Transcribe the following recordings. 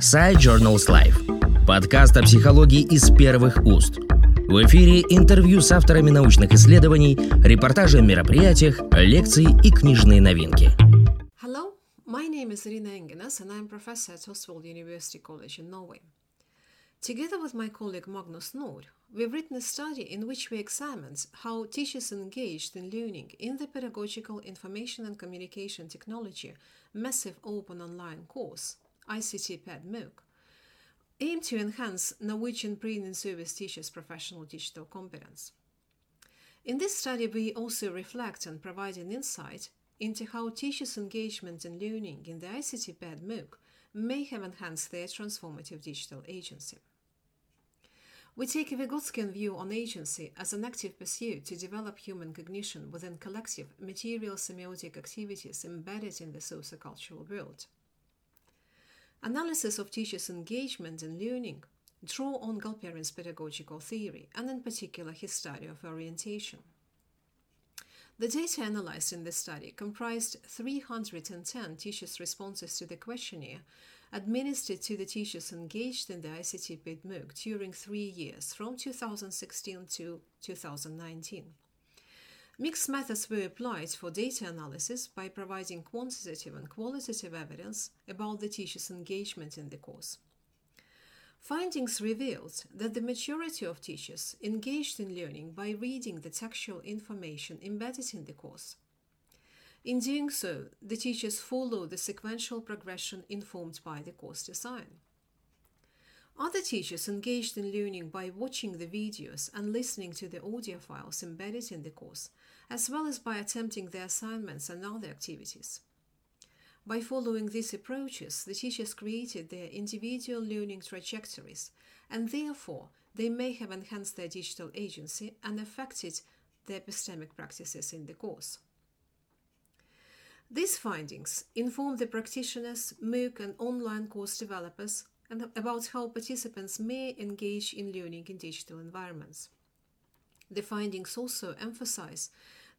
Side Journals Life. Подкаст о психологии из первых уст. В эфире интервью с авторами научных исследований, репортажи о мероприятиях, лекции и книжные новинки. Hello, my name is Rina Engenes and I'm professor at Oswald University College in Norway. Together with my colleague Magnus Nord, we've written a study in which we examined how teachers engaged in learning in the Pedagogical Information and Communication Technology Massive Open Online course, ICT PED MOOC, aim to enhance Norwegian pre-in-service teachers' professional digital competence. In this study, we also reflect and provide an insight into how teachers' engagement and learning in the ICT PED MOOC may have enhanced their transformative digital agency. We take a Vygotskian view on agency as an active pursuit to develop human cognition within collective material semiotic activities embedded in the sociocultural world. Analysis of teachers' engagement in learning draw on Galperin's pedagogical theory and in particular his study of orientation. The data analyzed in this study comprised 310 teachers' responses to the questionnaire administered to the teachers engaged in the ICT PED MOOC during three years, from 2016 to 2019. Mixed methods were applied for data analysis by providing quantitative and qualitative evidence about the teacher's engagement in the course. Findings revealed that the majority of teachers engaged in learning by reading the textual information embedded in the course. In doing so, the teachers follow the sequential progression informed by the course design. Other teachers engaged in learning by watching the videos and listening to the audio files embedded in the course, as well as by attempting the assignments and other activities. By following these approaches, the teachers created their individual learning trajectories, and therefore they may have enhanced their digital agency and affected their epistemic practices in the course. These findings inform the practitioners, MOOC, and online course developers and about how participants may engage in learning in digital environments. The findings also emphasize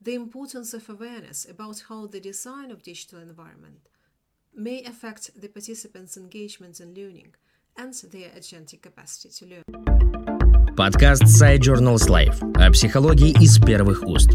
the importance of awareness about how the design of digital environment may affect the participants' engagement in learning and their agentic capacity to learn. Подкаст Side Journals Life о психологии из первых уст.